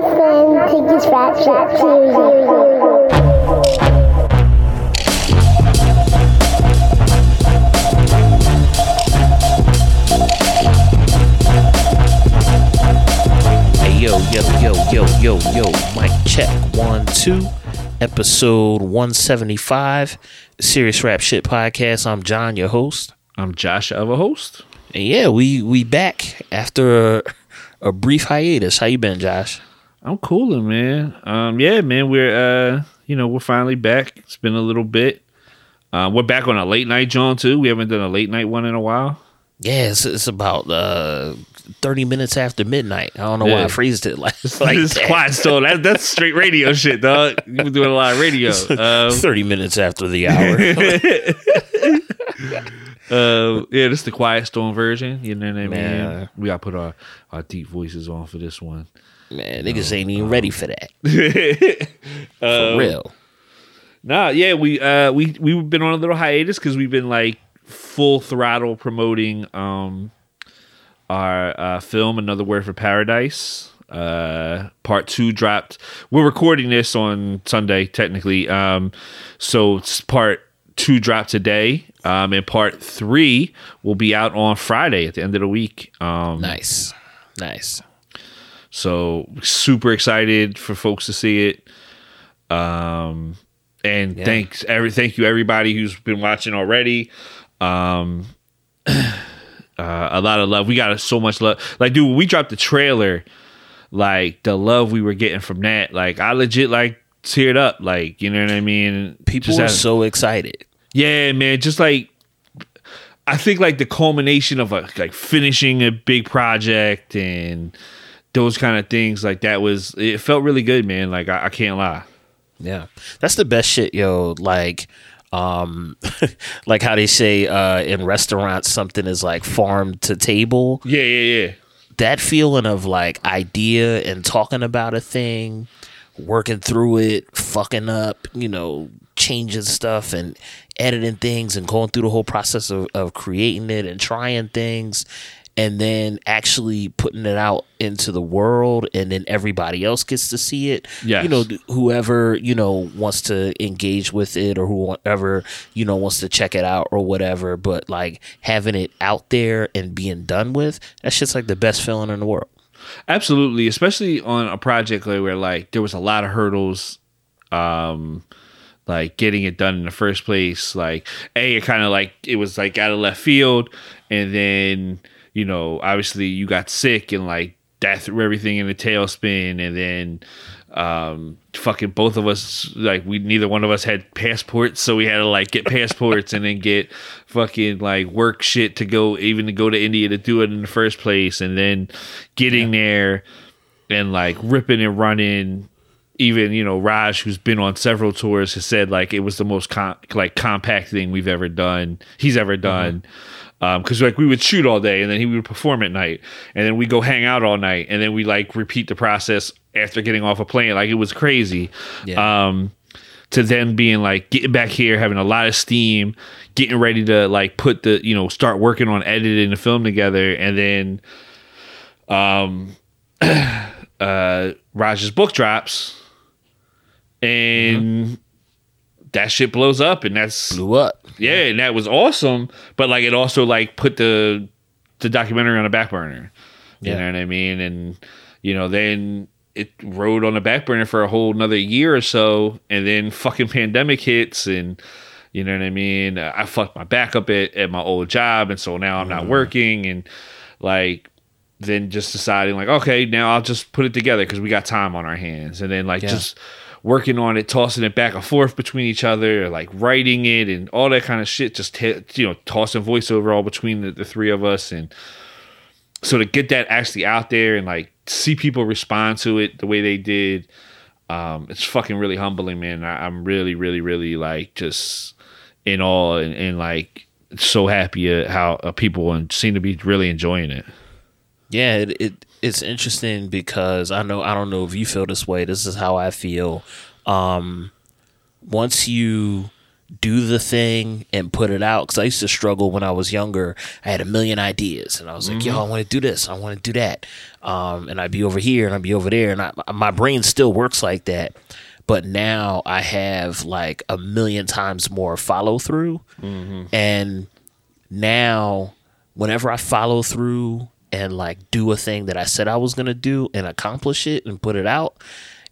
Tiggy's Rap Shit Series. Hey yo, yo, yo, yo, yo, yo, mic check one, two, episode 175, Serious Rap Shit Podcast. I'm John, your host. I'm Josh, other host. And yeah, we we back after a, a brief hiatus. How you been, Josh? I'm cooling, man. Um, yeah, man, we're uh, you know, we're finally back. It's been a little bit. Uh, we're back on a late night, John. Too. We haven't done a late night one in a while. Yeah, it's, it's about uh 30 minutes after midnight. I don't know why Yeah. I phrased it like, like it's that. quiet still. That, that's straight radio shit, dog. You've been doing a lot of radio. Um, 30 minutes after the hour. uh, yeah, this is the quiet storm version. You know what I mean? Man. We gotta put our, our deep voices on for this one. Man, niggas ain't even ready for that. For Uh, real. Nah, yeah, we uh we we've been on a little hiatus because we've been like full throttle promoting um our uh, film Another Word for Paradise. Uh, part two dropped. We're recording this on Sunday, technically. Um, so it's part two dropped today. Um, and part three will be out on Friday at the end of the week. Um, Nice. Nice. So super excited for folks to see it. Um, and Yeah. thanks every thank you everybody who's been watching already. Um, uh, a lot of love. We got so much love. Like, dude, when we dropped the trailer, like the love we were getting from that, like I legit like teared up. Like, you know what I mean? People are so excited. yeah, man. Just like I think like the culmination of a, like finishing a big project and those kind of things like that was it felt really good, man. Like I, I can't lie. Yeah. That's the best shit, yo. Like um like how they say uh in restaurants something is like farm to table. Yeah, yeah, yeah. That feeling of like idea and talking about a thing, working through it, fucking up, you know, changing stuff and editing things and going through the whole process of, of creating it and trying things and then actually putting it out into the world and then everybody else gets to see it. Yes. You know, whoever, you know, wants to engage with it or whoever, you know, wants to check it out or whatever. But like having it out there and being done with, that shit's like the best feeling in the world. Absolutely, especially on a project where like there was a lot of hurdles um like getting it done in the first place like a it kind of like it was like out of left field and then you know obviously you got sick and like that threw everything in a tailspin and then um fucking both of us like we neither one of us had passports so we had to like get passports and then get fucking like work shit to go even to go to India to do it in the first place and then getting there and like ripping and running. Even you know Raj who's been on several tours has said like it was the most com- like compact thing we've ever done he's ever done because like we would shoot all day and then he would perform at night and then we go hang out all night and then we like repeat the process after getting off a plane like it was crazy Yeah. um to then being like getting back here having a lot of steam getting ready to like put the you know start working on editing the film together and then um uh Raj's book drops and that shit blows up and that's Blew up. Yeah and that was awesome but like it also like put the the documentary on a back burner. You Yeah. know what i mean? And you know then it rode on the back burner for a whole another year or so and then fucking pandemic hits and you know what i mean? I fucked my back up at, at my old job and so now i'm not mm-hmm. working and like then just deciding like okay now i'll just put it together because we got time on our hands. And then like Yeah. just working on it tossing it back and forth between each other like writing it and all that kind of shit just t- you know tossing voiceover all between the, the three of us and so to get that actually out there and like see people respond to it the way they did um it's fucking really humbling man. I, i'm really really really like just in awe and, and like so happy at how uh, people and seem to be really enjoying it. Yeah, it, it it's interesting because I know I don't know if you feel this way. This is how I feel. Um, once you do the thing and put it out because I used to struggle when I was younger. I had a million ideas and I was like, yo, I want to do this, I want to do that, um, and I'd be over here and I'd be over there, and I, my brain still works like that. But now I have like a million times more follow through, and now whenever I follow through and like do a thing that I said I was gonna do and accomplish it and put it out,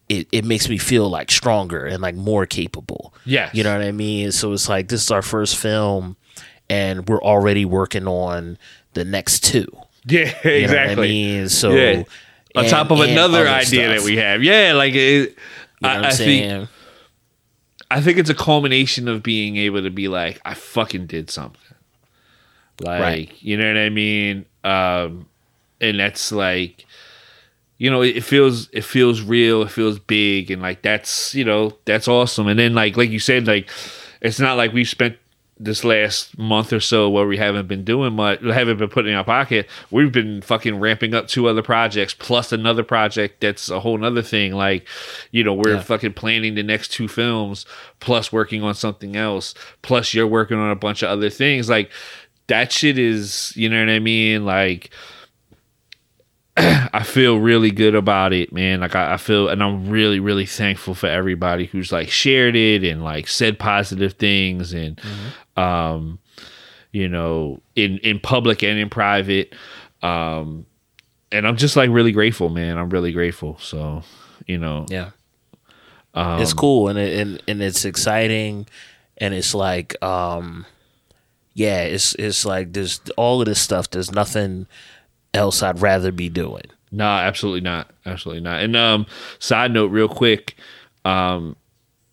it, it makes me feel like stronger and like more capable. Yeah. You know what I mean? So it's like this is our first film and we're already working on the next two. Yeah, You what I mean? So Yeah. On and- top of another idea stuff. that we have. Yeah, like it, You know I, I think? I think it's a culmination of being able to be like, I fucking did something. Like, Right. you know what I mean? Um, and that's like, you know, it, feels it feels real, it feels big, and like that's you know that's awesome. And then like like you said, like it's not like we spent this last month or so where we haven't been doing much, haven't been putting in our pocket. We've been fucking ramping up two other projects plus another project that's a whole nother thing. Like, you know, we're Yeah. fucking planning the next two films plus working on something else. Plus you're working on a bunch of other things. Like that shit is, you know what I mean? Like I feel really good about it, man. Like I, I feel, and I'm really, really thankful for everybody who's like shared it and like said positive things, and um, you know, in in public and in private, um, and I'm just like really grateful, man. I'm really grateful. So, you know, Yeah. um, it's cool and it, and and it's exciting and it's like um yeah, it's it's like there's all of this stuff there's nothing else I'd rather be doing. No, absolutely not. Absolutely not. And um side note real quick, um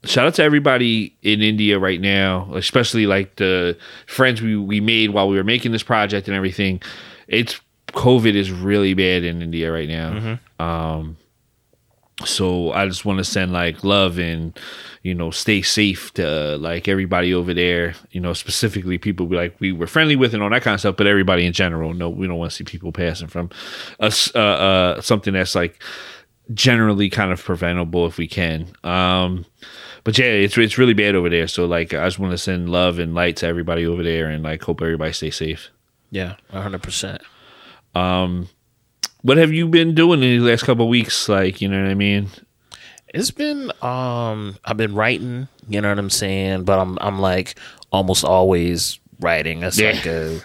shout out to everybody in India right now, especially like the friends we, we made while we were making this project and everything. It's COVID is really bad in India right now. Um so I just want to send like love and you know stay safe to uh, like everybody over there. You know specifically people we like we were friendly with and all that kind of stuff, but everybody in general. No, we don't want to see people passing from us uh, uh, something that's like generally kind of preventable if we can. Um, but yeah, it's it's really bad over there. So like I just want to send love and light to everybody over there and like hope everybody stay safe. Yeah, 100%. What have you been doing in the last couple of weeks? Like you know what I mean? It's been um I've been writing, you know what I'm saying, but I'm I'm like almost always writing. It's Yeah. like a,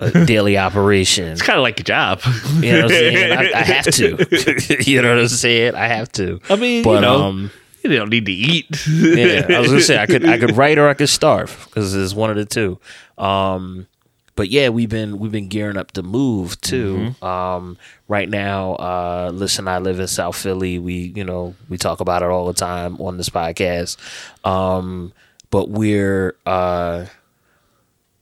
a daily operation. It's kind of like a job. You know what I'm saying? I, I have to. you know what I'm saying? I have to. I mean, but you know, um you don't need to eat. yeah, I was gonna say I could I could write or I could starve because it's one of the two. Um, but yeah, we've been we've been gearing up to move too. Um, right now, uh, listen, I live in South Philly. We you know we talk about it all the time on this podcast. Um, but we're uh,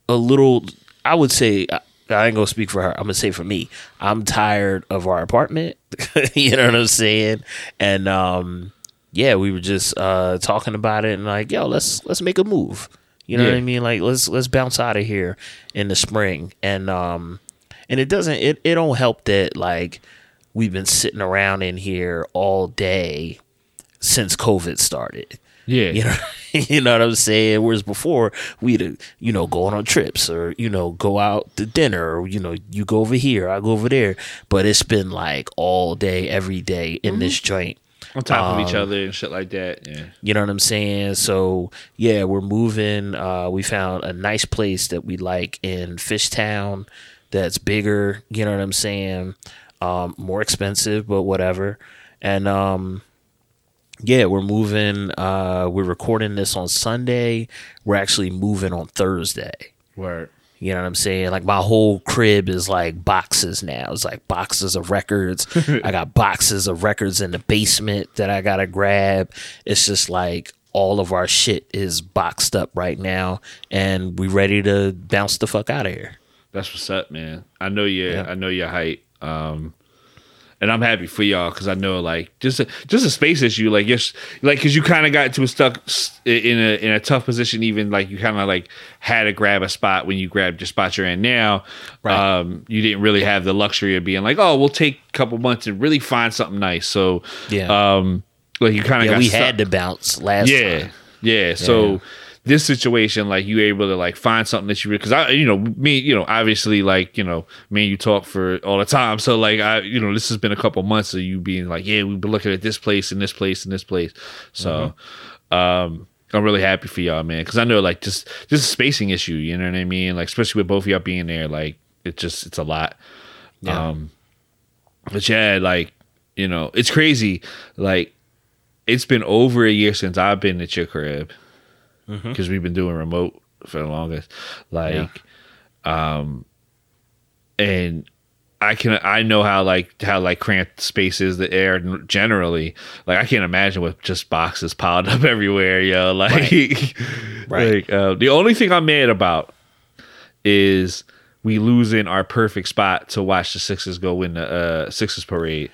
a little. I would say. I I ain't gonna speak for her. I'm gonna say for me. I'm tired of our apartment. you know what I'm saying? And um, yeah, we were just uh talking about it and like, yo, let's let's make a move. You know what I mean? Like let's let's bounce out of here in the spring. And um and it doesn't it, it don't help that like we've been sitting around in here all day since COVID started. yeah, You know, you know what I'm saying. Whereas before we'd, you know, going on trips or you know go out to dinner or you know you go over here, I go over there. But it's been like all day, every day in this joint. On top of each Um, other and shit like that. Yeah, You know what I'm saying? So yeah, we're moving. Uh, we found a nice place that we like in Fishtown. That's bigger. You know what I'm saying? Um, more expensive, but whatever. And um, yeah, we're moving. Uh, we're recording this on Sunday. We're actually moving on Thursday. word. You know what I'm saying? Like my whole crib is like boxes now. It's like boxes of records. I got boxes of records in the basement that I gotta grab. It's just like all of our shit is boxed up right now, and we ready to bounce the fuck out of here. That's what's up, man. I know you. Yeah. I know your height. Um, and I'm happy for y'all because I know like just a, just a space issue, like just like because you kind of got to a stuck in a in a tough position. Even like you kind of like had to grab a spot when you grabbed your spot you're in now. Right. Um, you didn't really have the luxury of being like, oh, we'll take a couple months and really find something nice. So Yeah. um, like you kind of Yeah, got we stuck. had to bounce last yeah time. yeah so Yeah. This situation, like you able to like find something that you because I, you know, me, you know, obviously, like you know, me and you talk for all the time. So like I, you know, this has been a couple months of you being like, yeah, we've been looking at this place and this place and this place. So, um, I'm really happy for y'all, man, because I know like just just a spacing issue. You know what I mean? Like especially with both of y'all being there, like it just it's a lot. Yeah. Um, but yeah, like you know, it's crazy. Like it's been over a year since I've been at your crib because we've been doing remote for the longest. Like, um, and I can I know how like how like cramped space is the air generally. Like I can't imagine with just boxes piled up everywhere, yo. Like, Right. like uh, the only thing I'm mad about is we losing our perfect spot to watch the Sixers go win the uh, Sixers parade.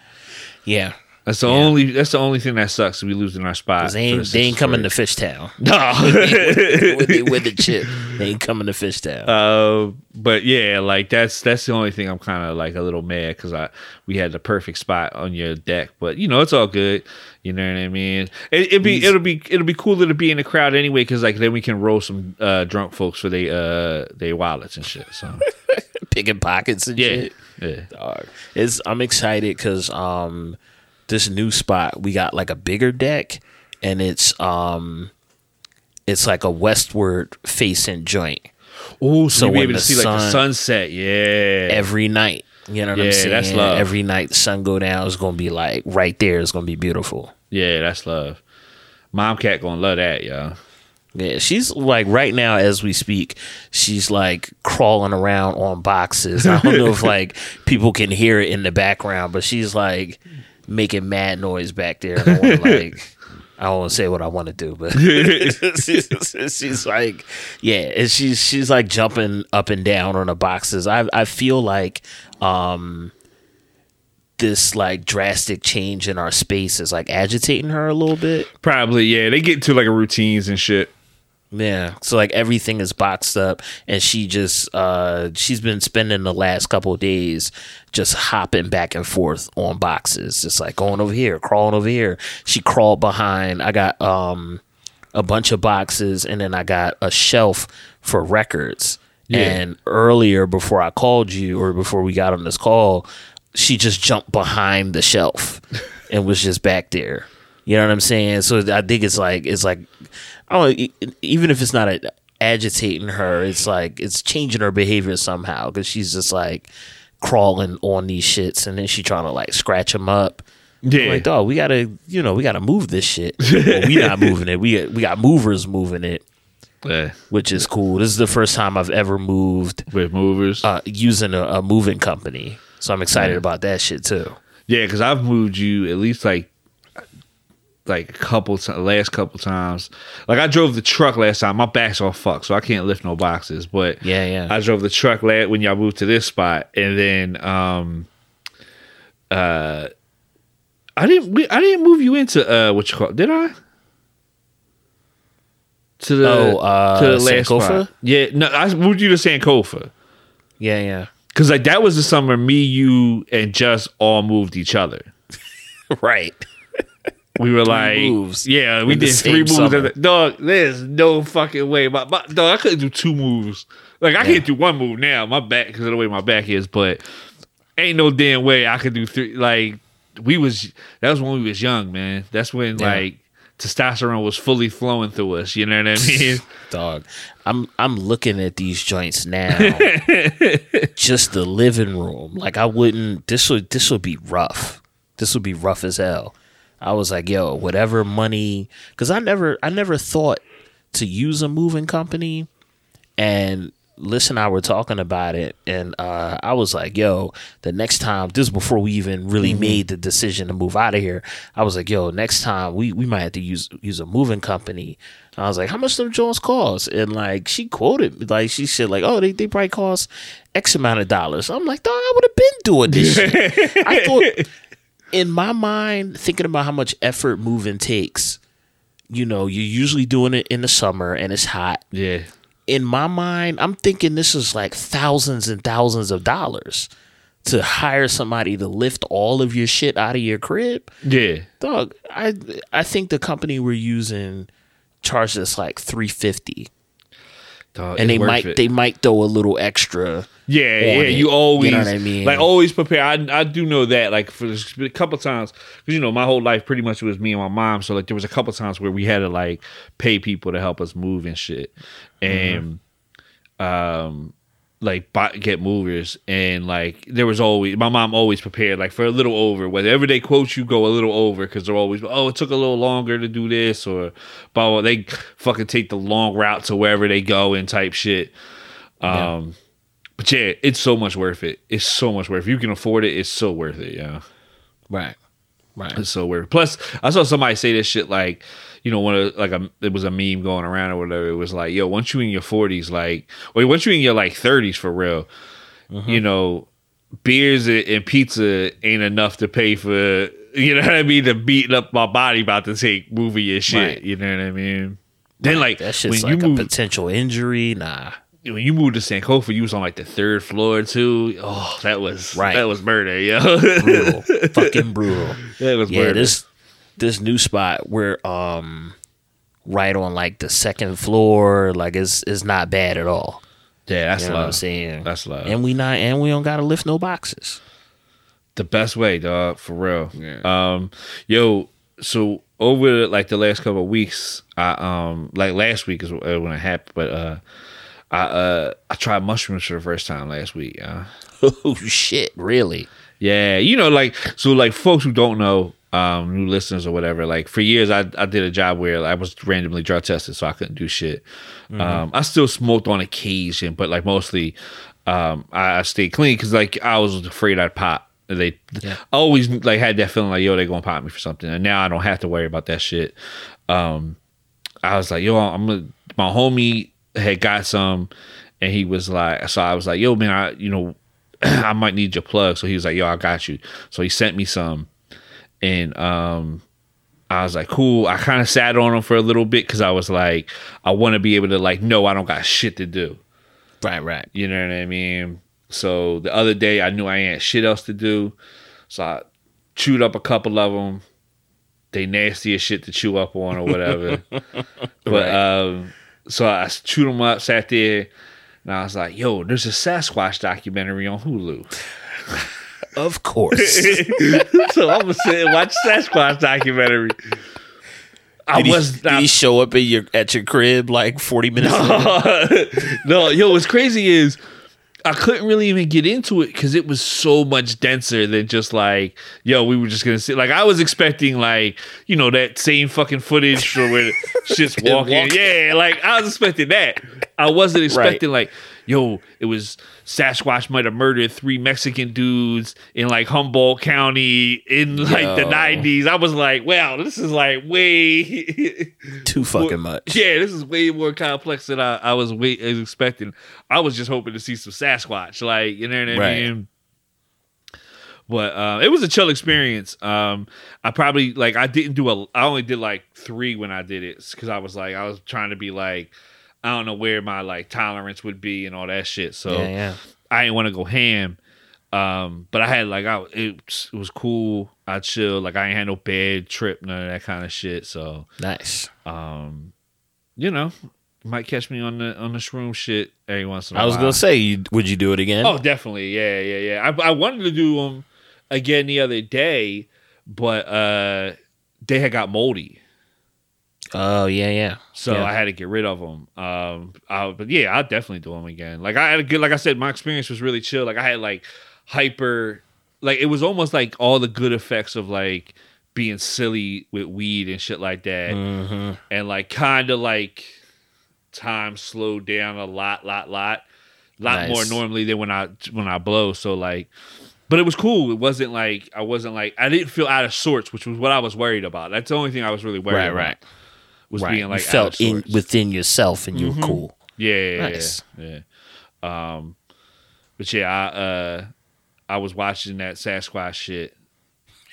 Yeah. That's the only. That's the only thing that sucks. We losing our spot. They ain't, the they ain't coming to. Fishtown. No. win the chip, they ain't coming to Fishtown. Uh, but yeah, like that's that's the only thing I'm kind of like a little mad because I we had the perfect spot on your deck, but you know it's all good. You know what I mean? It, it'd be it'll be it'll be cooler to be in the crowd anyway because like then we can roll some uh, drunk folks for they uh they wallets and shit. So Picking pockets and yeah, shit. yeah, Dog. It's I'm excited because um this new spot we got like a bigger deck and it's um it's like a westward facing joint Oh, so, So you be able to see like the sunset. Yeah, every night. You know what Yeah, I'm saying? that's love. Every night the sun go down is gonna be like right there. It's gonna be beautiful. yeah, that's love. Mom cat gonna love that, y'all. Yeah, she's like right now as we speak, she's like crawling around on boxes. I don't know if like people can hear it in the background, but she's like making mad noise back there. I like I don't want to say what I want to do, but she's, she's like, yeah, and she's she's like jumping up and down on the boxes. I I feel like um this like drastic change in our space is like agitating her a little bit. Probably, yeah. They get into like routines and shit. Yeah. So like everything is boxed up and she just uh she's been spending the last couple of days just hopping back and forth on boxes. Just like going over here, crawling over here. She crawled behind. I got um a bunch of boxes and then I got a shelf for records. Yeah. And earlier before I called you or before we got on this call, she just jumped behind the shelf and was just back there. You know what I'm saying? So I think it's like it's like I don't e- even if it's not a, agitating her, it's like it's changing her behavior somehow because she's just like crawling on these shits and then she trying to like scratch them up. I'm Yeah, like, dog, we gotta, you know, we gotta move this shit. Well, we not moving it. We we got movers moving it, yeah. which is cool. This is the first time I've ever moved with movers. uh, using a, a moving company, so I'm excited about that shit too. Yeah, because I've moved you at least like like a couple times, last couple times. Like I drove the truck last time. My back's all fucked, so I can't lift no boxes. But Yeah, yeah. I drove the truck last when y'all moved to this spot, and then um, uh, I didn't we, I didn't move you into uh what you call did I? To the Oh, uh, to the last Sankofa? spot. Yeah, no, I moved you to Sankofa. Yeah, yeah. Cause like that was the summer me, you, and just all moved each other. Right. We were like, moves yeah, we in did three moves. summer. Dog, there's no fucking way. My, my dog, I couldn't do two moves. Like I can't do one move now. My back because of the way my back is, but ain't no damn way I could do three. Like we was that was when we was young, man. That's when Yeah. like testosterone was fully flowing through us. You know what I mean? Dog. I'm I'm looking at these joints now. just the living room. Like I wouldn't this would this would be rough. This would be rough as hell. I was like, yo, whatever money cuz I never I never thought to use a moving company and listen I were talking about it and uh, I was like, yo, the next time this is before we even really made the decision to move out of here. I was like, yo, next time we, we might have to use use a moving company. I was like, how much them Jones cost? And like she quoted like she said like, oh, they, they probably cost X amount of dollars. I'm like, dog, I would have been doing this shit. I thought in my mind, thinking about how much effort moving takes, you know, you're usually doing it in the summer and it's hot yeah. in my mind, I'm thinking this is like thousands and thousands of dollars to hire somebody to lift all of your shit out of your crib. Yeah. Dog, I I think the company we're using charge us like three fifty, Dog, and they might it. they might throw a little extra. Yeah, yeah. it. You always, You know I mean? like, always prepare. I, I do know that. Like, for a couple times, because you know, my whole life pretty much was me and my mom. So like, there was a couple times where we had to like pay people to help us move and shit, and um, like buy, get movers, and like there was always my mom always prepared like for a little over. Whatever they quote you, go a little over because they're always oh it took a little longer to do this or, blah blah. They fucking take the long route to wherever they go and type shit. Um, but yeah, it's so much worth it. It's so much worth. If you can afford it, it's so worth it. Yeah, Right. Right. it's so worth. It. Plus, I saw somebody say this shit like, you know, one of like a it was a meme going around or whatever. It was like, yo, once you in your forties, like, wait, once you in your like thirties for real, mm-hmm. you know, beers and pizza ain't enough to pay for. You know what I mean? To beating up my body about to take movie and shit. Right. You know what I mean? Then like That shit's when like you a move, potential injury. Nah. When you moved to Sankofa, you was on like the third floor too. Oh, that was Right. That was murder, yo. Brutal. Fucking brutal. that was Yeah, murder. this this new spot we're um right on like the second floor. Like it's it's not bad at all. yeah, that's You know what I'm saying? That's love. And we not and we don't gotta lift no boxes. the best way, dog, for real. Yeah. Um, yo, so over like the last couple of weeks, I um like last week is when it happened, but uh, I uh I tried mushrooms for the first time last week. Yeah, Oh shit, really? yeah, you know, like so, like folks who don't know, um, new listeners or whatever. Like for years, I I did a job where I was randomly drug tested, so I couldn't do shit. Um, I still smoked on occasion, but like mostly, um, I, I stayed clean because like I was afraid I'd pop. They I always like had that feeling like yo they gonna pop me for something, and now I don't have to worry about that shit. Um, I was like yo I'm gonna, my homie had got some, and he was like so I was like yo man I you know I might need your plug, so he was like yo I got you, so he sent me some, and um. I was like, cool. I kind of sat on them for a little bit because I was like, I want to be able to like, no, I don't got shit to do. Right, right. You know what I mean? So the other day I knew I ain't shit else to do. So I chewed up a couple of them. They nasty as shit to chew up on or whatever. but Right. um, so I chewed them up, sat there, and I was like, yo, there's a Sasquatch documentary on Hulu. Of course. so I'm gonna sit and watch Sasquatch documentary. I Did he, was did he show up at your at your crib like forty minutes later? no, yo, what's crazy is I couldn't really even get into it because it was so much denser than just like, yo, we were just gonna see. Like I was expecting like, you know, that same fucking footage for where shit's walking. walking. Yeah, like I was expecting that. I wasn't expecting like, yo, it was Sasquatch might have murdered three Mexican dudes in like Humboldt County in like the nineties. I was like, wow, this is like way Too fucking much. yeah, this is way more complex than I, I was way expecting. I was just hoping to see some Sasquatch, like you know what I Right. mean. But uh, it was a chill experience. Um, I probably like I didn't do a. I only did like three when I did it because I was like I was trying to be like I don't know where my like tolerance would be and all that shit. So Yeah, yeah. I didn't want to go ham. Um, but I had like I it, was- it was cool. I chilled. Like I ain't had no bed trip, none of that kind of shit. So Nice. um, you know, might catch me on the on the shroom shit every once in a I was while. gonna say, would you do it again? oh, definitely, yeah, yeah, yeah. I, I wanted to do them again the other day, but uh, they had got moldy, Oh, yeah, yeah. so Yeah. I had to get rid of them. Um, I, but yeah, I'll definitely do them again. Like I had a good, like I said, my experience was really chill. Like I had like hyper, like it was almost like all the good effects of like being silly with weed and shit like that. Mm-hmm. and like kind of like time slowed down a lot, lot, lot, lot Nice. more normally than when I when I blow. So like, but it was cool. It wasn't like I wasn't like I didn't feel out of sorts, which was what I was worried about. That's the only thing I was really worried Right, about. right. Was right. being like you felt in within yourself and you Mhm. were cool. Yeah, yeah, yeah, Nice. yeah. yeah. Um, but yeah, I uh, I was watching that Sasquatch shit,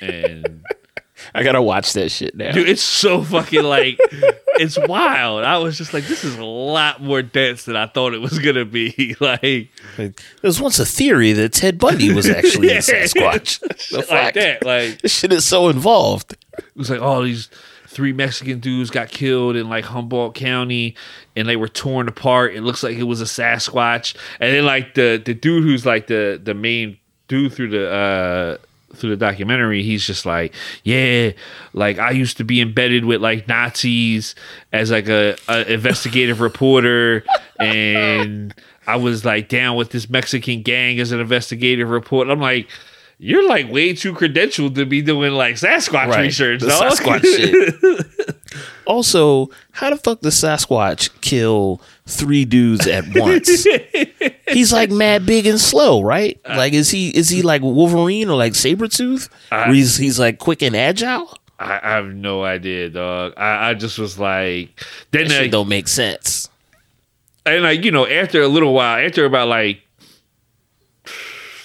and I gotta watch that shit now. dude, it's so fucking like it's wild. I was just like, this is a lot more dense than I thought it was gonna be. Like, There was once a theory that Ted Bundy was actually in Sasquatch. The shit like that. Like, This shit is so involved. it was like all these three Mexican dudes got killed in like Humboldt County, and they were torn apart. It looks like it was a Sasquatch, and then like the the dude who's like the the main dude through the uh through the documentary, he's just like, yeah, like I used to be embedded with like Nazis as like a, a investigative reporter, and I was like down with this Mexican gang as an investigative reporter. I'm like, you're like way too credentialed to be doing like Sasquatch Right. research. The dog. Sasquatch shit. Also, how the fuck does Sasquatch kill three dudes at once? He's like mad big and slow, right? Uh, like is he is he like Wolverine or like Sabretooth? Where he's he's like quick and agile? I, I have no idea, dog. I, I just was like, then That shit like, don't make sense. and like you know, after a little while, after about like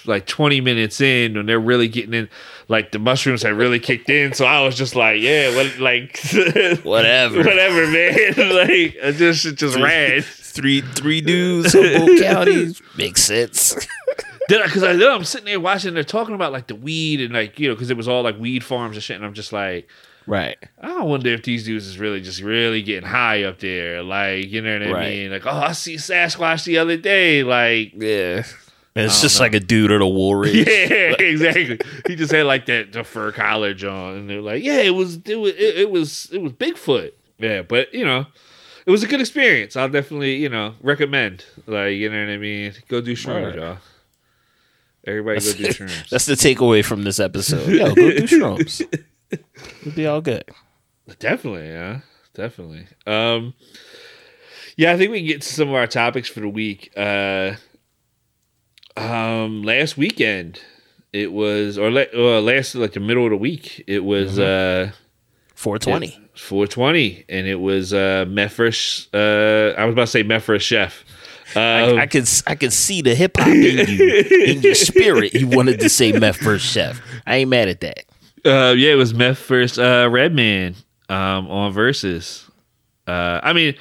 like 20 minutes in when they're really getting in like the mushrooms had really kicked in so i was just like yeah what like Whatever. whatever man like I just it just ran Three three dudes, Humboldt County makes sense. then because I, then i'm sitting there watching they're talking about like the weed and like you know because it was all like weed farms and shit and i'm just like Right. I wonder if these dudes is really just really getting high up there. Like, you know what I Right. mean? Like, oh, I see Sasquatch the other day. Like, Yeah. And it's just like a dude at a Wolverine. yeah, exactly. He just had like that the fur collar on, and they're like, yeah, it was it was it, it was it was Bigfoot. Yeah, but you know, it was a good experience. I'll definitely you know recommend. Like, you know what I mean? Go do shrooms, Right. y'all. Everybody go do shrooms. That's the takeaway from this episode. Yo, go do shrooms. It'll be all good. Definitely, yeah, definitely. Um, yeah, I think we can get to some of our topics for the week. Uh, um, last weekend it was, or la- uh, last like the middle of the week, it was uh 420. 420, and it was uh Meth first. Uh, I was about to say Meth first chef. Uh, I, I could I could see the hip hop in you, in your spirit. You wanted to say meth first chef. I ain't mad at that. Uh, yeah, it was Meth first. Uh, Redman um, on versus. Uh, I mean,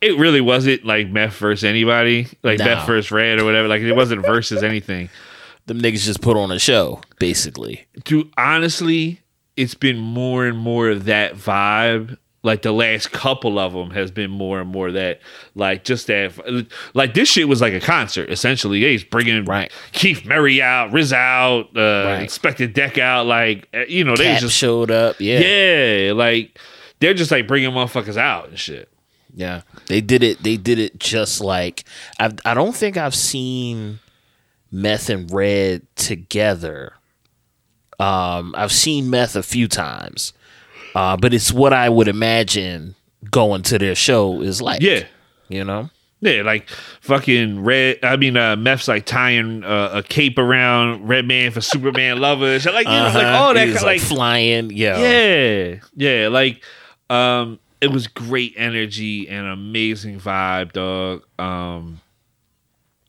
it really wasn't like Meth versus anybody, like No. Meth versus Red or whatever. Like it wasn't versus anything. Them niggas just put on a show, basically. Dude, honestly, it's been more and more of that vibe. Like the last couple of them has been more and more that, like just that, like this shit was like a concert essentially. He's bringing Right. Keith Murray out, Riz out, uh, Right. Inspectah Deck out, like uh, you know they Cap just showed up. Yeah. yeah, like they're just like bringing motherfuckers out and shit. Yeah, they did it. They did it just like I. I don't think I've seen meth and red together. Um, I've seen meth a few times, uh, but it's what I would imagine going to their show is like. Yeah. you know. Yeah, like fucking red. I mean, uh, Meth's like tying uh, a cape around Redman for Superman lovers. Like, you know, like Uh-huh. all that kind like, like, flying. Yeah, yeah, yeah. Like, um, it was great energy and amazing vibe, dog. Um,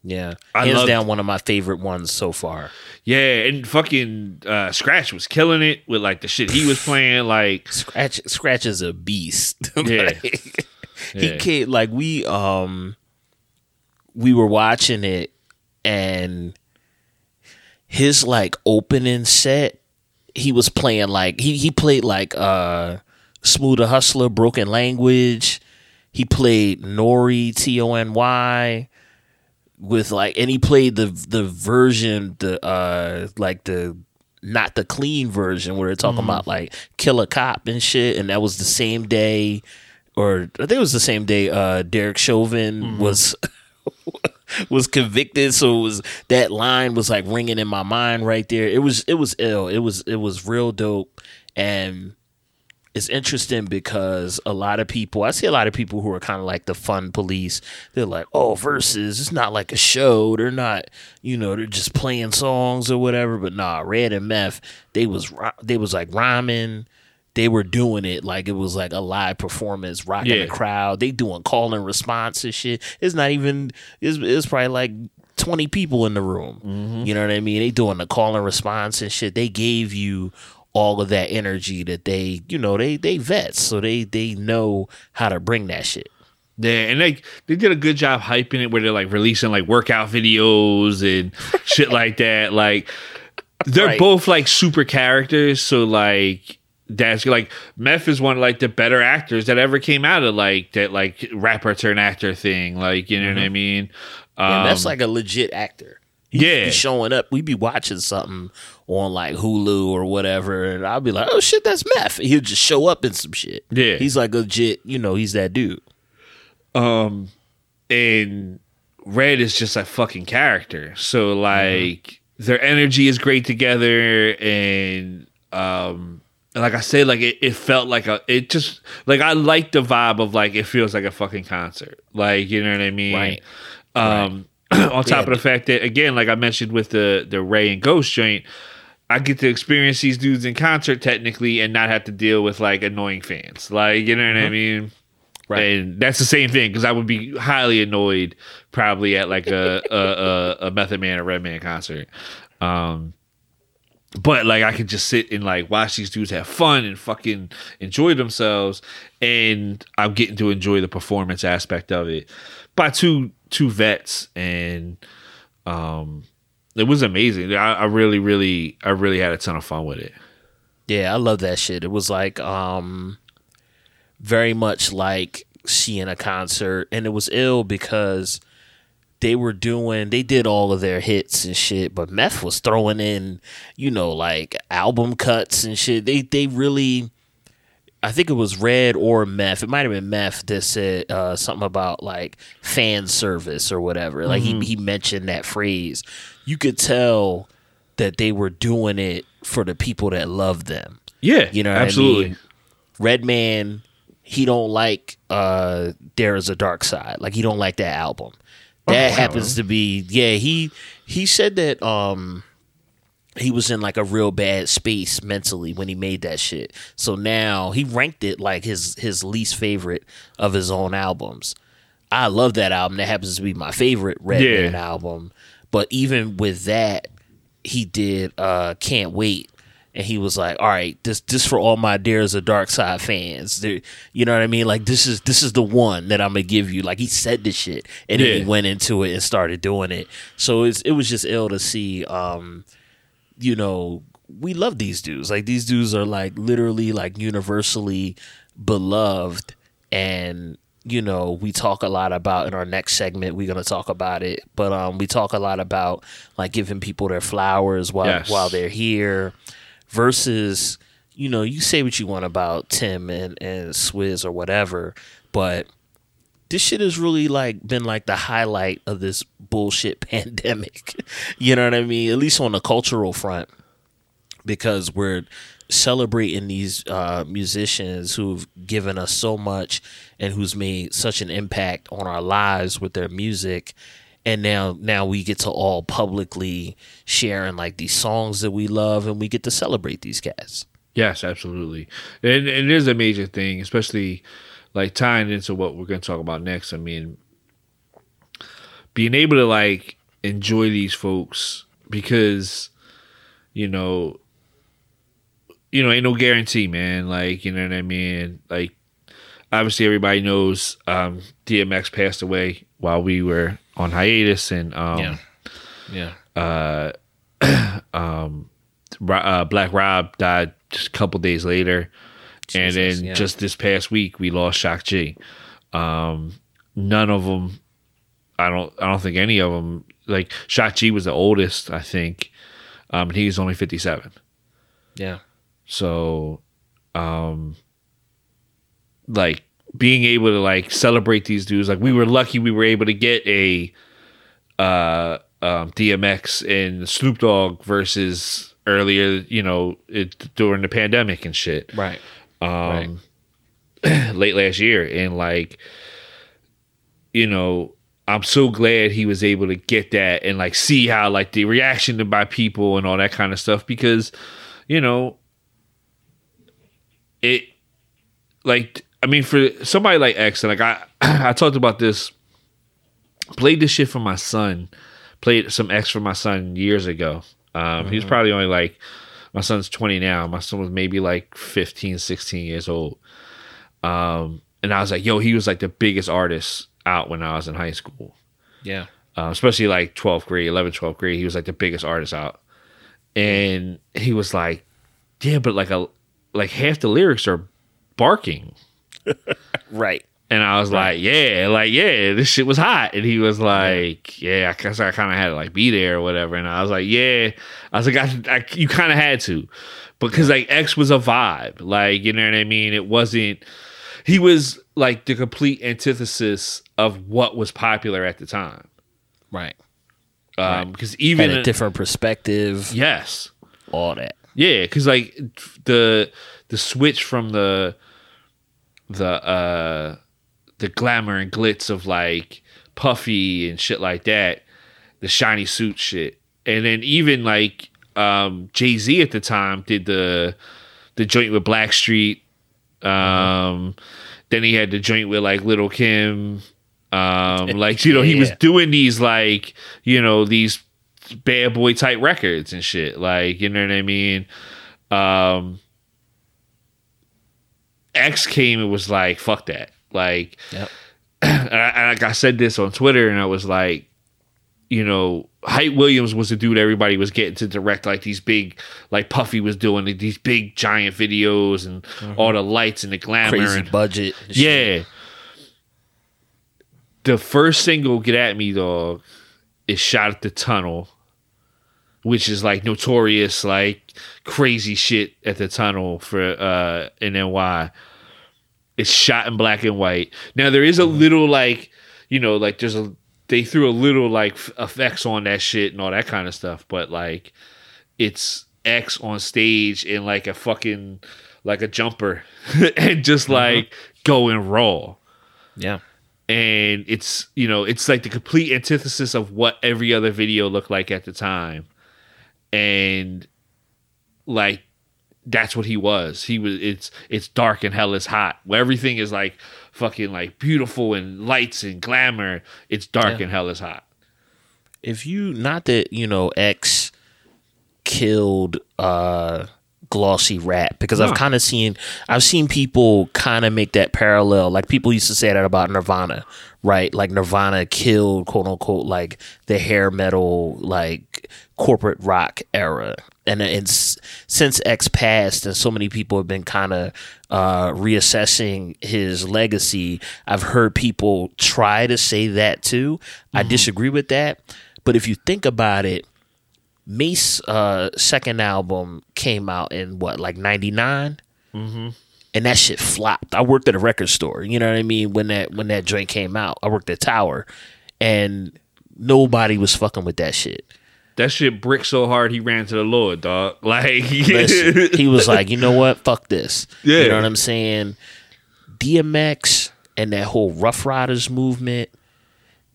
yeah. I Hands loved- down, one of my favorite ones so far. yeah, and fucking uh, Scratch was killing it with like the shit he was playing. Like, Scratch Scratch is a beast. Yeah. Like, Yeah. He came like we um we were watching it and his like opening set he was playing like he he played like uh Smoothe da Hustler, Broken Language. He played Nore T O N Y with like and he played the the version the uh like the not the clean version where they're talking about like kill a cop and shit and that was the same day or I think it was the same day uh Derek Chauvin was was convicted. So it was that line was like ringing in my mind right there. It was it was ill. It was it was real dope. And it's interesting because a lot of people I see a lot of people who are kind of like the fun police. They're like, "Oh, versus it's not like a show. They're not, you know, they're just playing songs or whatever." But nah, Red and Meth, they was they was like rhyming. They were doing it like it was like a live performance, rocking Yeah. the crowd. They doing call and response and shit. It's not even. It's, it's probably like. 20 people in the room. Mm-hmm. You know what I mean? They doing the call and response and shit. They gave you all of that energy that they, you know, they they vets, so they they know how to bring that shit. Yeah, and like they did a good job hyping it where they're like releasing like workout videos and shit like that. Like they're Right. both like super characters, so like that's like Meth is one of like the better actors that ever came out of like that like rapper turn actor thing. Like you know what I mean? And that's Um, like a legit actor. yeah, Be showing up. We be watching something on like Hulu or whatever, and I'll be like, "Oh shit, that's meth." He'll just show up in some shit. Yeah. he's like legit. You know, he's that dude. um and red is just a fucking character so like their energy is great together and um and like i said like it, it felt like a it just like i like the vibe of like it feels like a fucking concert like you know what i mean Right. um on top Yeah. of the fact that again like i mentioned with the the Rae and ghost joint I get to experience these dudes in concert technically and not have to deal with like annoying fans. Like, you know what I mean? Right. And that's the same thing because I would be highly annoyed probably at like a a, a, a Method Man or Redman concert. Um, but like I could just sit and like watch these dudes have fun and fucking enjoy themselves, and I'm getting to enjoy the performance aspect of it by two two vets, and um, it was amazing. I, I really, really, I really had a ton of fun with it. Yeah, I love that shit. It was like um very much like seeing a concert and it was ill because they were doing they did all of their hits and shit, but Meth was throwing in, you know, like album cuts and shit. They they really I think it was Red or Meth. It might have been Meth that said uh, something about like fan service or whatever. Like he he mentioned that phrase. You could tell that they were doing it for the people that love them. Yeah, You know what absolutely. I mean? Redman, he don't like uh Dare Iz a Darkside. Like he don't like that album. That wow. happens to be yeah, he he said that um he was in like a real bad space mentally when he made that shit. So now he ranked it like his his least favorite of his own albums. I love that album. That happens to be my favorite Redman Yeah. album. But even with that, he did uh Can't Wait. And he was like, "All right, this this for all my Dare Iz a Darkside fans. There- you know what I mean? Like this is this is the one that I'm gonna give you." Like he said this shit, and then he went into it and started doing it. So it's it was just ill to see. Um, you know, we love these dudes. Like these dudes are like literally like universally beloved and you know, we talk a lot about in our next segment we're going to talk about it, but um we talk a lot about like giving people their flowers while Yes. while they're here versus you know, you say what you want about Tim and and Swizz or whatever, but this shit has really like been like the highlight of this bullshit pandemic. you know what I mean? At least on the cultural front, because we're celebrating these uh, musicians who've given us so much and who's made such an impact on our lives with their music. And now, now we get to all publicly sharing like these songs that we love, and we get to celebrate these cats. Yes, absolutely. And, and it is a major thing, especially like tying into what we're going to talk about next. I mean, being able to like enjoy these folks because, you know, you know, ain't no guarantee, man. Like, you know what I mean? Like, obviously, everybody knows um, DMX passed away while we were on hiatus, and um, yeah. Ro- uh, Black Rob died just a couple days later, and then yeah. just this past week we lost Shock G. Um, none of them, I don't, I don't think any of them. Like Shock G was the oldest, I think, um, and he's only fifty seven. Yeah. So, um, like being able to like celebrate these dudes, like we were lucky we were able to get a uh, um, DMX and Snoop Dogg versus earlier, you know, it, during the pandemic and shit, Right. um, late last year, and like, you know. I'm so glad he was able to get that and like see how like the reaction by people and all that kind of stuff because you know it like I mean for somebody like X and like I I talked about this played this shit for my son played some X for my son years ago. Um he was probably only like my son's 20 now. My son was maybe like 15 16 years old. Um and I was like yo he was like the biggest artist out when I was in high school. Yeah. uh, especially like 12th grade 11th 12th grade he was like the biggest artist out. And he was like yeah but like a like half the lyrics are barking. Right. And I was like, yeah, like, yeah, this shit was hot. And he was like, yeah, I guess I kind of had to like be there or whatever. And I was like, yeah. I was like, I, I you kind of had to. Because like X was a vibe. Like, you know what I mean? It wasn't, he was like the complete antithesis of what was popular at the time. Right. Um, because Had even, a different perspective. yes. All that. Yeah, because like the the switch from the the uh the glamour and glitz of like Puffy and shit like that, the shiny suit shit, and then even like um Jay Z at the time did the the joint with Blackstreet. Um, then he had the joint with like Lil' Kim. Um, like you know, he was doing these like you know these bad boy type records and shit. Like, you know what I mean? Um X came and was like, fuck that. Like Yep. and I, and like I said this on Twitter and I was like, you know, Hype Williams was the dude everybody was getting to direct like these big like Puffy was doing these big giant videos and all the lights and the glamour Crazy and budget. and shit. yeah. The first single, Get At Me Dog, is shot at the tunnel, which is like notorious, like crazy shit at the tunnel for uh in NY. It's shot in black and white. Now there is a little like, you know, like there's a they threw a little like f- effects on that shit and all that kind of stuff, but like it's X on stage in like a fucking like a jumper and just like going raw Yeah. and it's you know it's like the complete antithesis of what every other video looked like at the time and like that's what he was. He was it's it's dark and hell is hot. Where everything is like fucking like beautiful and lights and glamour it's dark Yeah. and hell is hot. If you not that you know X killed uh glossy rap because No. I've kind of seen I've seen people kind of make that parallel. Like people used to say that about Nirvana right? Like Nirvana killed quote unquote like the hair metal like corporate rock era. And it's since X passed and so many people have been kind of uh reassessing his legacy I've heard people try to say that too. I disagree with that. But if you think about it Mase uh second album came out in what like 99 Mm-hmm. and that shit flopped I worked at a record store you know what I mean when that when that joint came out I worked at Tower and nobody was fucking with that shit that shit bricked so hard he ran to the lord dog like Listen, he was like, you know what? Fuck this. Yeah. You know what I'm saying? DMX and that whole Ruff Ryders movement,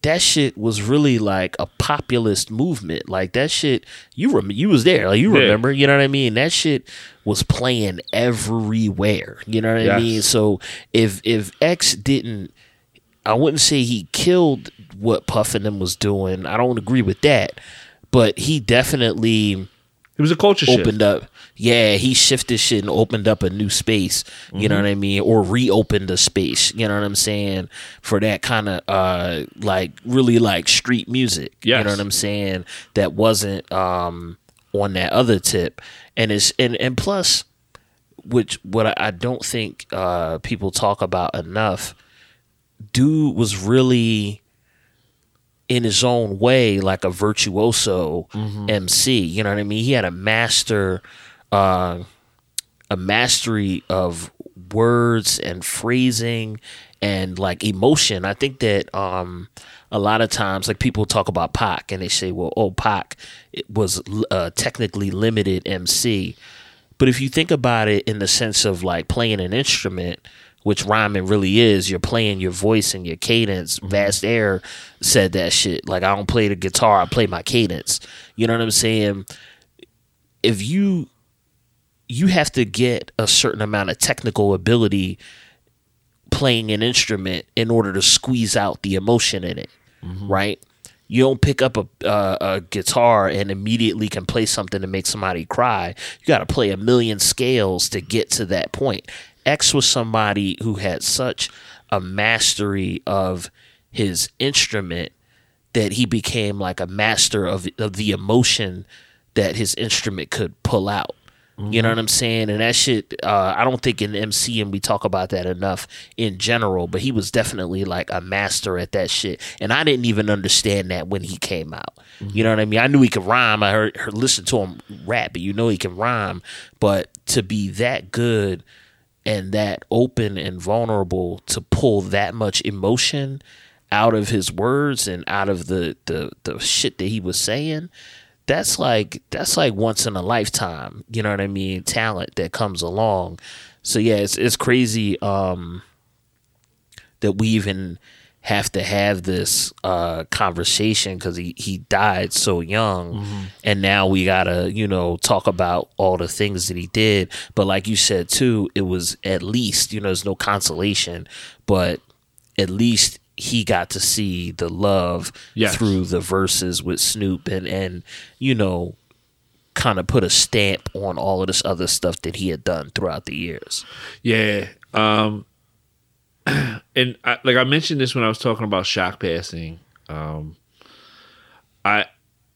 that shit was really like a populist movement. Like that shit, you rem- you was there, like you Yeah. remember. You know what I mean? That shit was playing everywhere. You know what I mean? So if if X didn't, I wouldn't say he killed what Puff and them was doing. I don't agree with that, but he definitely it was a culture shift opened up. Yeah, he shifted shit and opened up a new space. You Mm-hmm. know what I mean, or reopened a space. You know what I'm saying for that kind of uh like really like street music. You know what I'm saying that wasn't um on that other tip, and it's and and plus, which what I, I don't think uh people talk about enough. Dude was really in his own way like a virtuoso MC. You know what I mean? He had a master uh a mastery of words and phrasing and like emotion. I think that um a lot of times like people talk about Pac and they say, well, oh Pac it was uh, technically limited MC. But if you think about it in the sense of like playing an instrument, which rhyming really is, you're playing your voice and your cadence. Vast Aire said that shit. Like I don't play the guitar, I play my cadence. You know what I'm saying? If you you have to get a certain amount of technical ability playing an instrument in order to squeeze out the emotion in it, right? You don't pick up a, uh, a guitar and immediately can play something to make somebody cry. You got to play a million scales to get to that point. X was somebody who had such a mastery of his instrument that he became like a master of of the emotion that his instrument could pull out. You know what I'm saying? And that shit, uh, I don't think in MC and we talk about that enough in general, but he was definitely like a master at that shit. And I didn't even understand that when he came out. You know what I mean? I knew he could rhyme. I heard, heard listened to him rap, but you know he can rhyme. But to be that good and that open and vulnerable to pull that much emotion out of his words and out of the the, the shit that he was saying that's like that's like once in a lifetime you know what i mean talent that comes along. So yeah it's it's crazy um that we even have to have this uh conversation because he he died so young. And now we gotta you know talk about all the things that he did. But like you said too it was at least you know there's no consolation but at least he got to see the love Yes. through the verses with Snoop and and you know kind of put a stamp on all of this other stuff that he had done throughout the years. Yeah. Um and I, like I mentioned this when I was talking about shock passing. Um I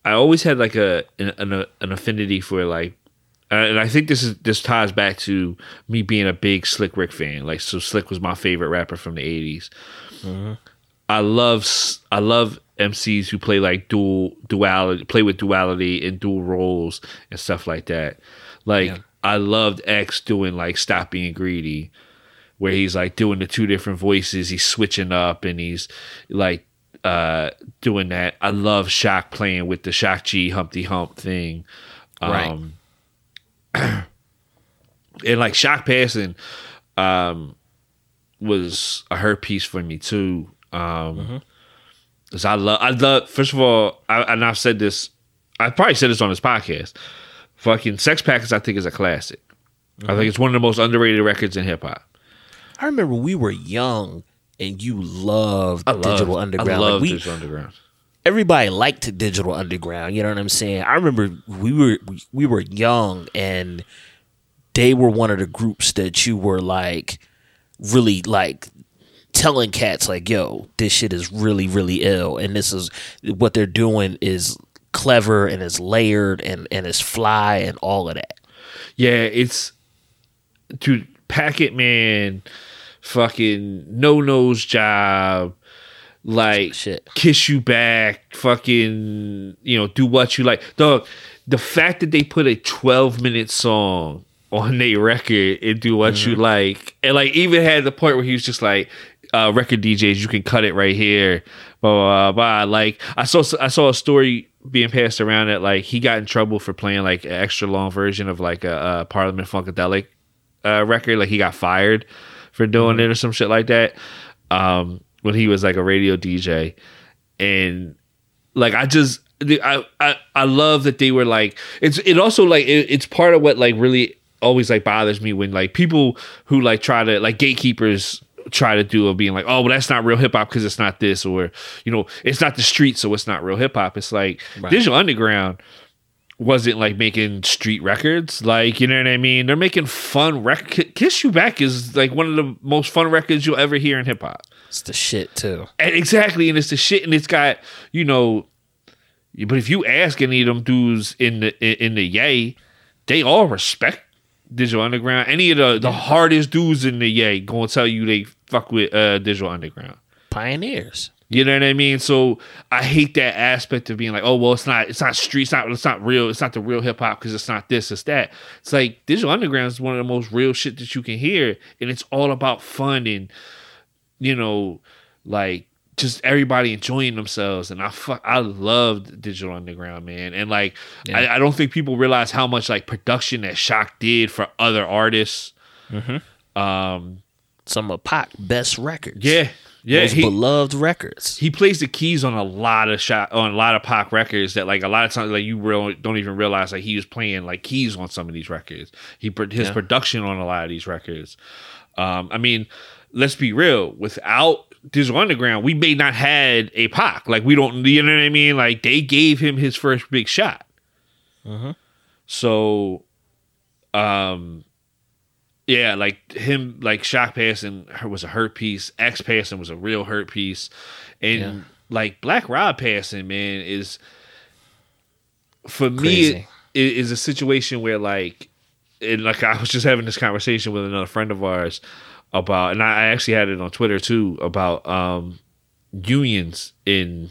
I always had like a an, an, an affinity for like uh, and I think this is this ties back to me being a big Slick Rick fan. Like so Slick was my favorite rapper from the 80s. I love I love MCs who play like dual duality, play with duality and dual roles and stuff like that. Like Yeah. I loved X doing like Stop Being Greedy, where he's like doing the two different voices, he's switching up and he's like uh doing that. I love Shock playing with the Shock G Humpty Hump thing. Right. Um and like Shock passing um was a hurt piece for me too. Um, 'cause I love, I love. First of all, I, and I've said this. I probably said this on this podcast. Fucking Sex Packets, I think is a classic. I think it's one of the most underrated records in hip hop. I remember we were young and you loved I love Digital Underground. I Like, love we, Digital Underground. everybody liked Digital Underground. You know what I'm saying? I remember we were we, we were young and they were one of the groups that you were like really like telling cats like, "Yo, this shit is really really ill," and this is what they're doing is clever and is layered and and is fly and all of that. Yeah, it's to Packet Man, fucking no nose job, like Shit. kiss you back, fucking you know do what you like. Dog, the fact that they put a twelve minute song on their record and do what you mm-hmm. like, and like even had the point where he was just like, uh, record DJs, you can cut it right here, blah blah blah. blah. Like I saw I saw a story being passed around that like he got in trouble for playing like an extra long version of like a, a Parliament Funkadelic uh, record. Like he got fired for doing it or some shit like that. Um, when he was like a radio DJ, and like I just I I, I love that they were like it's it also like it, it's part of what like really always like bothers me when like people who like try to like gatekeepers try to do of being like oh well that's not real hip hop because it's not this or you know it's not the street so it's not real hip hop it's like Right. digital underground wasn't like making street records like you know what i mean they're making fun rec kiss you back is like one of the most fun records you'll ever hear in hip hop It's the shit too. and exactly, and it's the shit, and it's got you know. But if you ask any of them dudes in the in in the yay, they all respect Digital Underground. Any of the the hardest dudes in the yay gonna tell you they fuck with uh, Digital Underground. Pioneers. You know what I mean? So I hate that aspect of being like, oh well, it's not, it's not street, it's not, it's not real, it's not the real hip hop because it's not this, it's that. It's like Digital Underground is one of the most real shit that you can hear, and it's all about fun and you know, like just everybody enjoying themselves. And I fuck, I loved Digital Underground, man. And like, Yeah. I, I don't think people realize how much like production that Shock did for other artists. Um, Some of Pac best records. yeah, yeah, he- beloved records. he plays the keys on a lot of shot on a lot of Pac records that like a lot of times like you real, don't even realize like he was playing like keys on some of these records. He his Yeah. production on a lot of these records. Um, I mean, let's be real. Without Digital Underground, we may not had a Pac. Like we don't, you know what I mean? Like they gave him his first big shot. So, um, yeah, like him, like Shock Passing was a hurt piece. X Passing was a real hurt piece, and Yeah. like Black Rob Passing, man, is for Crazy. me i- is a situation where like and like I was just having this conversation with another friend of ours about, and I actually had it on Twitter too about um, unions in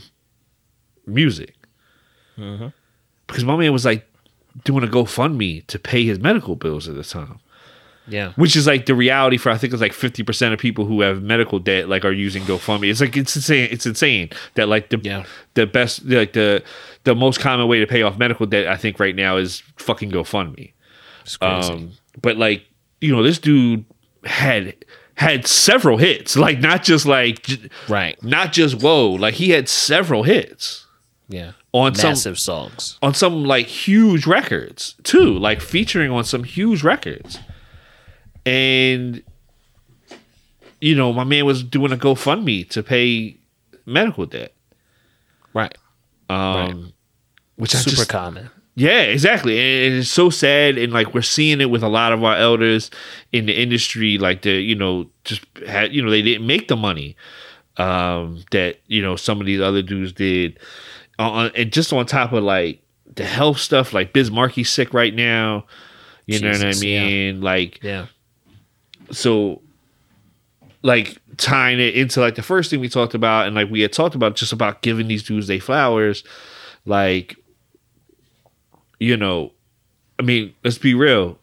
music because my man was like doing a GoFundMe to pay his medical bills at the time Yeah. which is like the reality for I think it's like fifty percent of people who have medical debt like are using GoFundMe. It's like it's insane. It's insane that like the Yeah. the best like the the most common way to pay off medical debt I think right now is fucking GoFundMe. It's crazy. Um, but like you know this dude had had several hits like not just like right. not just whoa like he had several hits Yeah. on some Massive songs. on some like huge records too, like featuring on some huge records. And you know, my man was doing a GoFundMe to pay medical debt. Right. Um Right. which Super just common. yeah, exactly. And it's so sad and like we're seeing it with a lot of our elders in the industry like the you know just had you know they didn't make the money um that you know some of these other dudes did. Uh, and just on top of like the health stuff like Biz Markie's sick right now. You know what I Jesus, yeah. mean? Like Yeah. So like tying it into like the first thing we talked about and like we had talked about just about giving these dudes they flowers like you know i mean let's be real.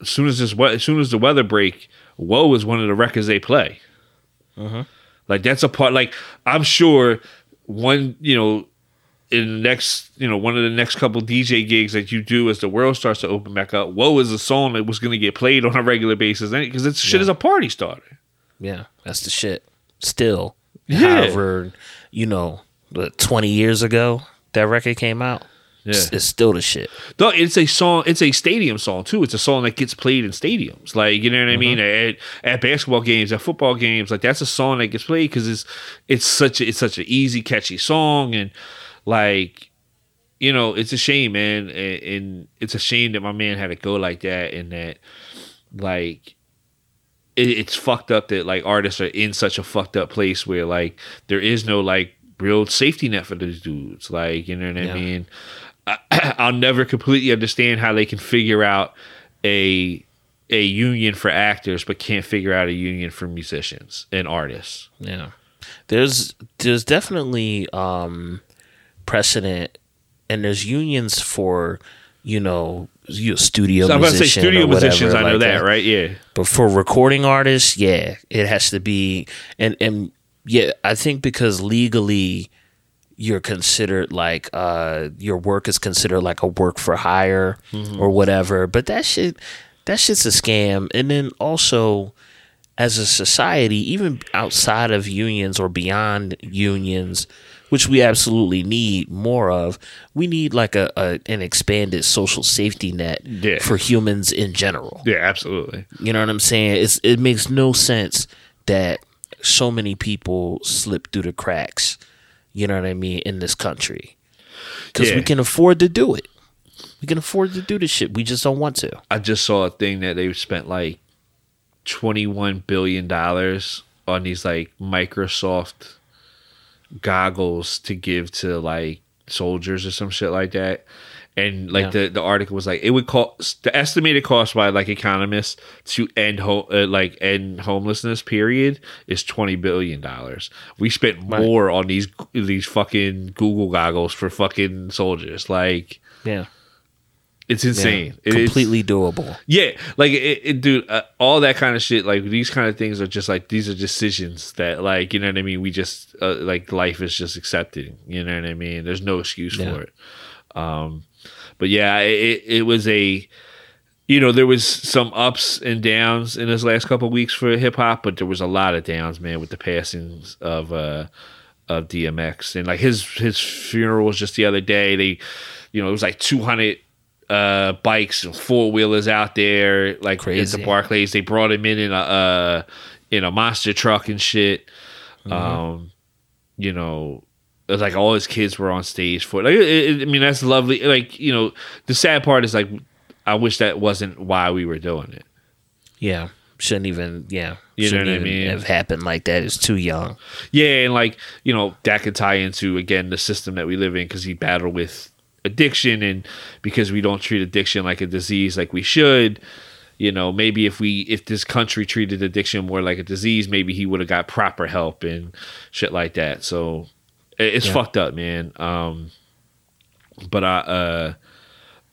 As soon as this as soon as the weather break Whoa is one of the records they play. Uh-huh. Like that's a part like i'm sure one you know in the next you know one of the next couple dj gigs that you do as the world starts to open back up Whoa is a song that was going to get played on a regular basis because it's shit is a party starter Yeah. That's the shit. Still. Yeah. However, you know, what, 20 years ago that record came out. Yeah. it's still the shit. No, it's a song. It's a stadium song too. It's a song that gets played in stadiums. Like you know what I mean uh-huh. at, at basketball games, at football games. Like that's a song that gets played because it's it's such a, it's such an easy, catchy song, and like you know, it's a shame, man, and, and it's a shame that my man had to go like that, and that like it, it's fucked up that like artists are in such a fucked up place where like there is no like real safety net for these dudes. Like you know what I Yeah. mean. I, I'll never completely understand how they can figure out a a union for actors, but can't figure out a union for musicians and artists. Yeah. There's there's definitely um precedent and there's unions for, you know, you studio So I'm about to say studio musicians. I know like that, right? Yeah, But for recording artists, yeah, it has to be and and yeah, I think because legally you're considered like uh your work is considered like a work for hire or whatever. But that shit that shit's a scam. And then also as a society, even outside of unions or beyond unions, which we absolutely need more of, we need like a, a an expanded social safety net Yeah. for humans in general. yeah, absolutely. You know what I'm saying? It's it makes no sense that so many people slip through the cracks. You know what I mean in this country because Yeah. we can afford to do it. We can afford to do this shit. We just don't want to. I just saw a thing that they spent like twenty one billion dollars on these like Microsoft goggles to give to like soldiers or some shit like that. And like Yeah. the, the article was like it would cost the estimated cost by like economists to end ho- uh, like end homelessness period is twenty billion dollars. We spent Right. more on these these fucking Google goggles for fucking soldiers. Like Yeah, it's yeah. insane. It's- completely doable. yeah, like it, it dude, uh, all that kind of shit. Like these kind of things are just like these are decisions that, like, you know what I mean. We just uh, like life is just accepting. You know what I mean. There's no excuse Yeah. for it. Um, but yeah, it, it was a, you know, there was some ups and downs in this last couple of weeks for hip hop, but there was a lot of downs, man, with the passings of uh of DMX and like his his funeral was just the other day. They, you know, it was like 200 uh bikes and four wheelers out there like at Crazy. the Barclays. They brought him in in a uh in a monster truck and shit. Um, you know, it was like all his kids were on stage for it. Like, it, it- I mean, that's lovely. Like, you know, the sad part is like, I wish that wasn't why we were doing it. Yeah, shouldn't even. Yeah, You know what I mean? Have happened like that. It's too young. Yeah, and like you know that could tie into again the system that we live in because he battled with addiction, and because we don't treat addiction like a disease like we should, you know, maybe if we if this country treated addiction more like a disease, maybe he would have got proper help and shit like that. So it's Yeah. fucked up, man. Um, but I uh,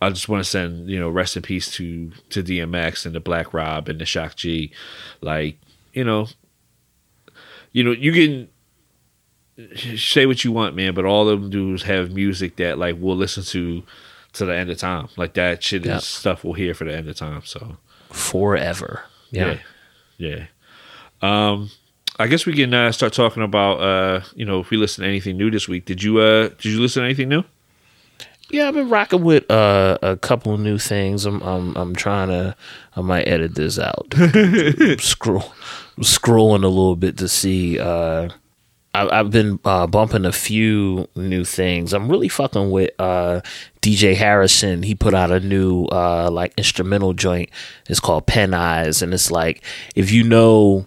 I just want to send you know rest in peace to to DMX and the Black Rob and the Shock G, like you know, you know you can say what you want, man, but all of them dudes have music that like we'll listen to to the end of time. Like that shit Yep. is stuff we'll hear for the end of time. So Forever. Yeah. yeah, yeah. Um, I guess we can uh, start talking about uh, you know, if we listen to anything new this week. Did you uh did you listen to anything new? Yeah, I've been rocking with uh, a couple of new things. I'm I'm I'm trying to. I might edit this out. Scroll, scrolling a little bit to see. Uh, I, I've been uh, bumping a few new things. I'm really fucking with uh, DJ Harrison. He put out a new uh, like instrumental joint. It's called Pen Eyes, and it's like if you know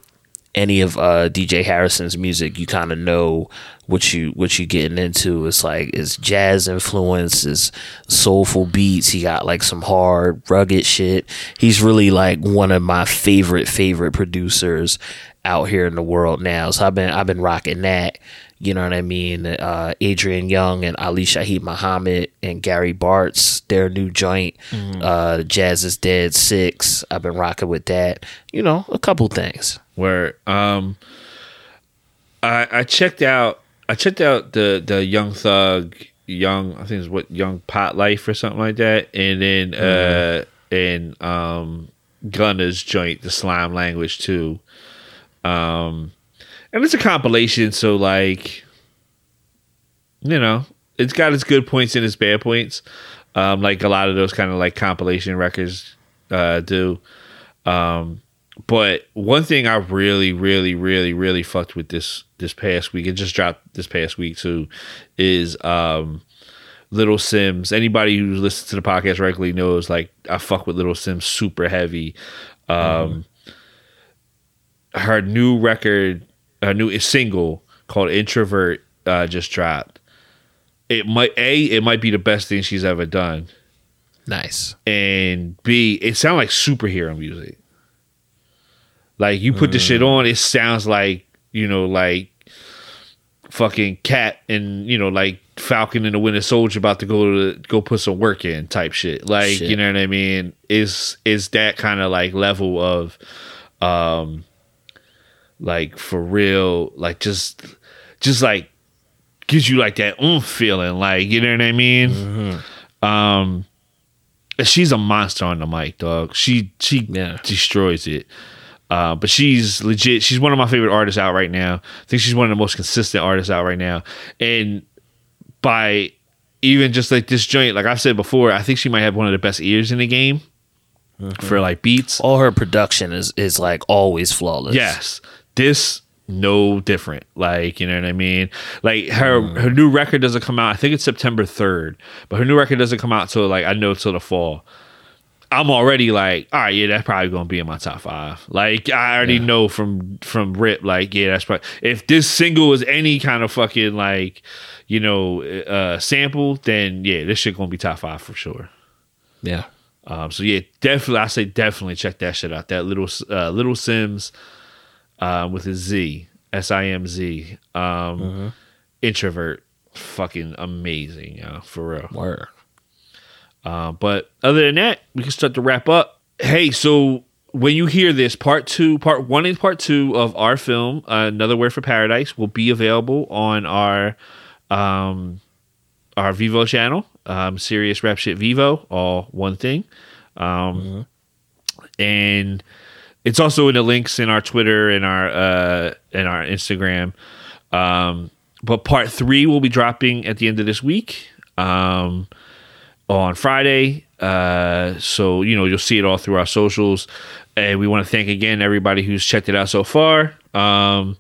any of uh, DJ Harrison's music, you kind of know what you what you getting into. It's like it's jazz influence, it's soulful beats. He got like some hard, rugged shit. He's really like one of my favorite favorite producers out here in the world now. So I've been I've been rocking that. You know what I mean? Uh, Adrian Younge and Ali Shaheed Muhammad and Gary Bartz, their new joint, uh, Jazz is Dead Six. I've been rocking with that. You know, a couple things. Where um, I I checked out I checked out the the Young Thug Young I think it's what Young Pot Life or something like that, and then uh and um Gunna's joint the Slime Language too. Um, and it's a compilation, so like you know, it's got its good points and its bad points. Um, like a lot of those kind of like compilation records uh, do. Um, but one thing I really, really, really, really fucked with this this past week, it just dropped this past week too, is um, Little Simz. Anybody who listens to the podcast regularly knows like I fuck with Little Simz super heavy. Um, Her new record, her new single called Introvert uh, just dropped. It might a it might be the best thing she's ever done, Nice. and b it sounds like superhero music. Like you put the shit on, it sounds like you know like fucking cat and you know like Falcon and the Winter Soldier about to go to go put some work in type shit. Like Shit. you know what I mean? Is is that kind of like level of um like for real like just just like gives you like that oomph feeling like you know what I mean? Um she's a monster on the mic, dog. She she Yeah. destroys it. Uh, but she's legit. She's one of my favorite artists out right now. I think she's one of the most consistent artists out right now. And by even just like this joint, like I've said before, I think she might have one of the best ears in the game for like beats. All her production is is like always flawless. Yes, this no different. Like you know what I mean. Like her her new record doesn't come out. I think it's September third, but her new record doesn't come out till like I know till the fall. I'm already like, all right, yeah, that's probably gonna be in my top five. Like I already know from from Rip, like yeah, that's probably if this single is any kind of fucking like, you know, uh sample, then yeah, this shit gonna be top five for sure. Yeah. Um, so yeah, definitely, I say definitely check that shit out. That little uh, little Simz uh, with a Z, S I M Z, um, introvert, fucking amazing, yo, for real. Word. Uh, but other than that, we can start to wrap up. Hey, so when you hear this, part two, part one and part two of our film, uh, Another Word for Paradise, will be available on our um, our Vivo channel, um, Serious Rap Shit Vivo, all one thing. Um, And it's also in the links in our Twitter and our uh, and our Instagram. Um, but part three will be dropping at the end of this week. Um, on Friday. Uh, so you know you'll see it all through our socials, and we want to thank again everybody who's checked it out so far. Um,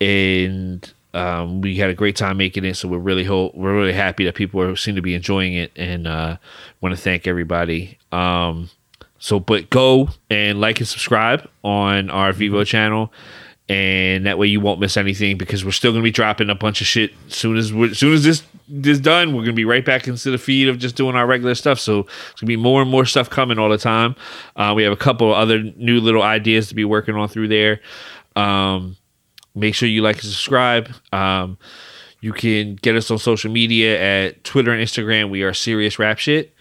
and um, we had a great time making it, so we're really we're really happy that people are, seem to be enjoying it, and uh, want to thank everybody. Um, so, but go and like and subscribe on our Vivo channel, and that way you won't miss anything because we're still gonna be dropping a bunch of shit soon as we soon as this this done. We're gonna be right back into the feed of just doing our regular stuff. So it's gonna be more and more stuff coming all the time. Uh, we have a couple other new little ideas to be working on through there. Um, make sure you like and subscribe. Um, you can get us on social media at Twitter and Instagram. We are serious rap shit.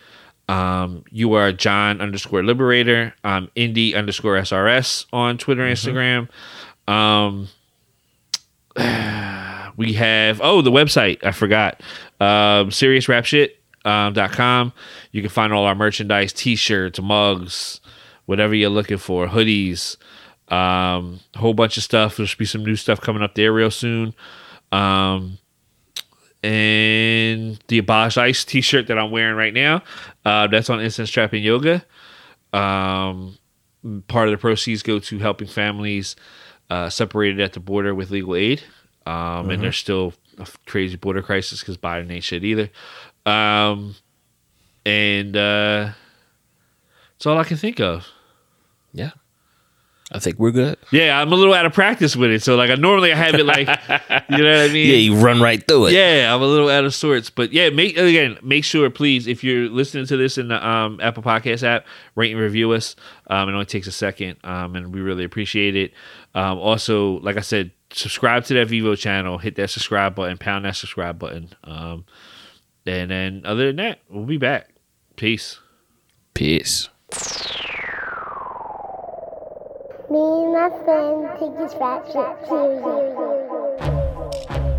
Um, you are John underscore liberator. Um, indie underscore SRS on Twitter and Instagram. Um, we have oh the website I forgot. Um, serious rap shit um, dot com. You can find all our merchandise, t-shirts, mugs, whatever you're looking for, hoodies, um, a whole bunch of stuff. There should be some new stuff coming up there real soon. Um, and the Abolish ICE t-shirt that I'm wearing right now. Uh, that's on Instant Strapping Yoga. Um, part of the proceeds go to helping families uh, separated at the border with legal aid. Um, And there's still a crazy border crisis because Biden ain't shit either. Um, and uh, that's all I can think of. Yeah. I think we're good. Yeah, I'm a little out of practice with it. So like, I normally I have it like, you know what I mean? Yeah, you run right through it. Yeah, I'm a little out of sorts, but yeah, make again, make sure please if you're listening to this in the um, Apple Podcast app, rate and review us. Um, it only takes a second, um, and we really appreciate it. Um, also, like I said, subscribe to that Vivo channel, hit that subscribe button, pound that subscribe button. Um, and then other than that, we'll be back. Peace. Peace. Me and my friend take this rap shit seriously.